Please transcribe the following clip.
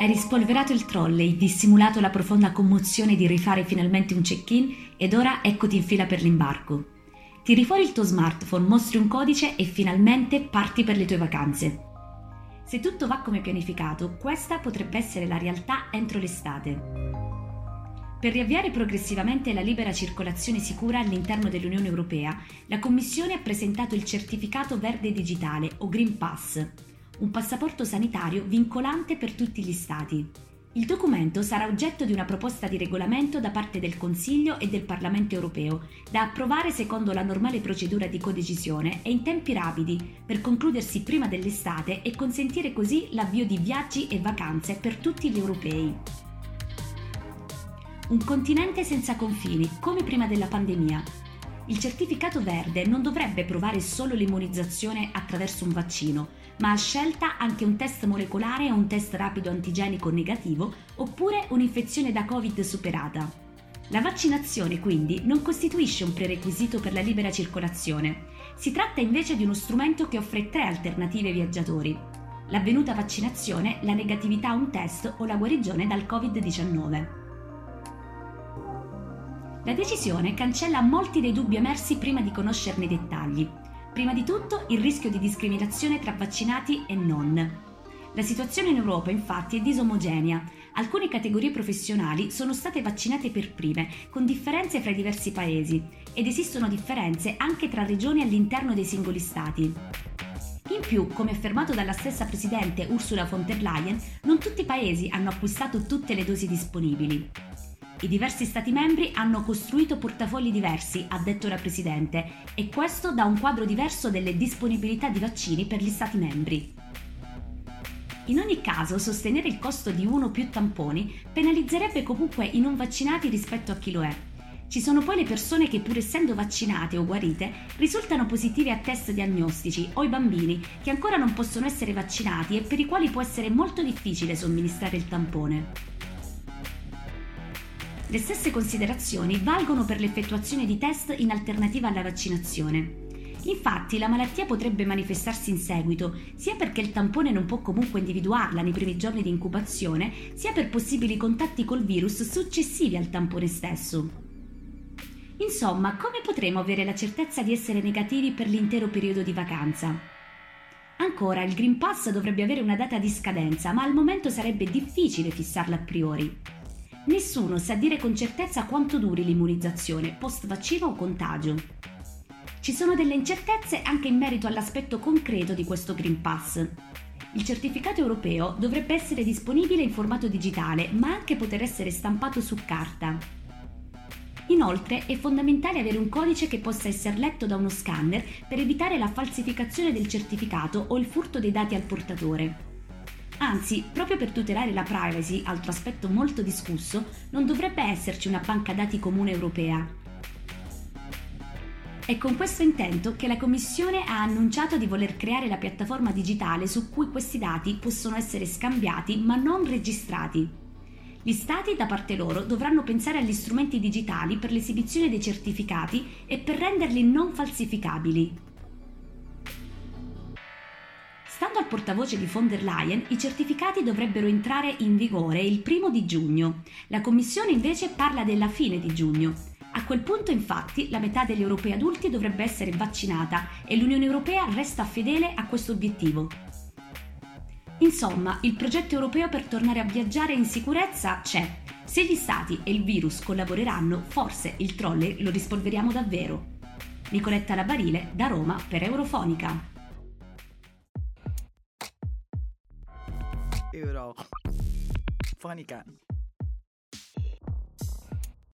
Hai rispolverato il trolley, dissimulato la profonda commozione di rifare finalmente un check-in ed ora eccoti in fila per l'imbarco. Tiri fuori il tuo smartphone, mostri un codice e finalmente parti per le tue vacanze. Se tutto va come pianificato, questa potrebbe essere la realtà entro l'estate. Per riavviare progressivamente la libera circolazione sicura all'interno dell'Unione Europea, la Commissione ha presentato il certificato verde digitale o Green Pass, un passaporto sanitario vincolante per tutti gli Stati. Il documento sarà oggetto di una proposta di regolamento da parte del Consiglio e del Parlamento europeo, da approvare secondo la normale procedura di codecisione e in tempi rapidi, per concludersi prima dell'estate e consentire così l'avvio di viaggi e vacanze per tutti gli europei. Un continente senza confini, come prima della pandemia. Il certificato verde non dovrebbe provare solo l'immunizzazione attraverso un vaccino, ma a scelta anche un test molecolare o un test rapido antigenico negativo oppure un'infezione da Covid superata. La vaccinazione quindi non costituisce un prerequisito per la libera circolazione, si tratta invece di uno strumento che offre tre alternative ai viaggiatori. L'avvenuta vaccinazione, la negatività a un test o la guarigione dal Covid-19. La decisione cancella molti dei dubbi emersi prima di conoscerne i dettagli. Prima di tutto il rischio di discriminazione tra vaccinati e non. La situazione in Europa infatti è disomogenea. Alcune categorie professionali sono state vaccinate per prime, con differenze fra i diversi paesi, ed esistono differenze anche tra regioni all'interno dei singoli stati. In più, come affermato dalla stessa Presidente Ursula von der Leyen, non tutti i paesi hanno acquistato tutte le dosi disponibili. I diversi Stati membri hanno costruito portafogli diversi, ha detto la Presidente, e questo dà un quadro diverso delle disponibilità di vaccini per gli Stati membri. In ogni caso, sostenere il costo di uno o più tamponi penalizzerebbe comunque i non vaccinati rispetto a chi lo è. Ci sono poi le persone che pur essendo vaccinate o guarite risultano positive a test diagnostici o i bambini che ancora non possono essere vaccinati e per i quali può essere molto difficile somministrare il tampone. Le stesse considerazioni valgono per l'effettuazione di test in alternativa alla vaccinazione. Infatti la malattia potrebbe manifestarsi in seguito, sia perché il tampone non può comunque individuarla nei primi giorni di incubazione, sia per possibili contatti col virus successivi al tampone stesso. Insomma, come potremo avere la certezza di essere negativi per l'intero periodo di vacanza? Ancora, il Green Pass dovrebbe avere una data di scadenza, ma al momento sarebbe difficile fissarla a priori. Nessuno sa dire con certezza quanto duri l'immunizzazione, post vaccino o contagio. Ci sono delle incertezze anche in merito all'aspetto concreto di questo Green Pass. Il certificato europeo dovrebbe essere disponibile in formato digitale, ma anche poter essere stampato su carta. Inoltre è fondamentale avere un codice che possa essere letto da uno scanner per evitare la falsificazione del certificato o il furto dei dati al portatore. Anzi, proprio per tutelare la privacy, altro aspetto molto discusso, non dovrebbe esserci una banca dati comune europea. È con questo intento che la Commissione ha annunciato di voler creare la piattaforma digitale su cui questi dati possono essere scambiati ma non registrati. Gli Stati, da parte loro, dovranno pensare agli strumenti digitali per l'esibizione dei certificati e per renderli non falsificabili. Portavoce di von der Leyen, i certificati dovrebbero entrare in vigore il primo di giugno. La Commissione invece parla della fine di giugno. A quel punto, infatti, la metà degli europei adulti dovrebbe essere vaccinata e l'Unione Europea resta fedele a questo obiettivo. Insomma, il progetto europeo per tornare a viaggiare in sicurezza c'è. Se gli Stati e il virus collaboreranno, forse il trolley lo rispolveriamo davvero. Nicoletta Labarile, da Roma per Eurofonica. euro. Funny cat.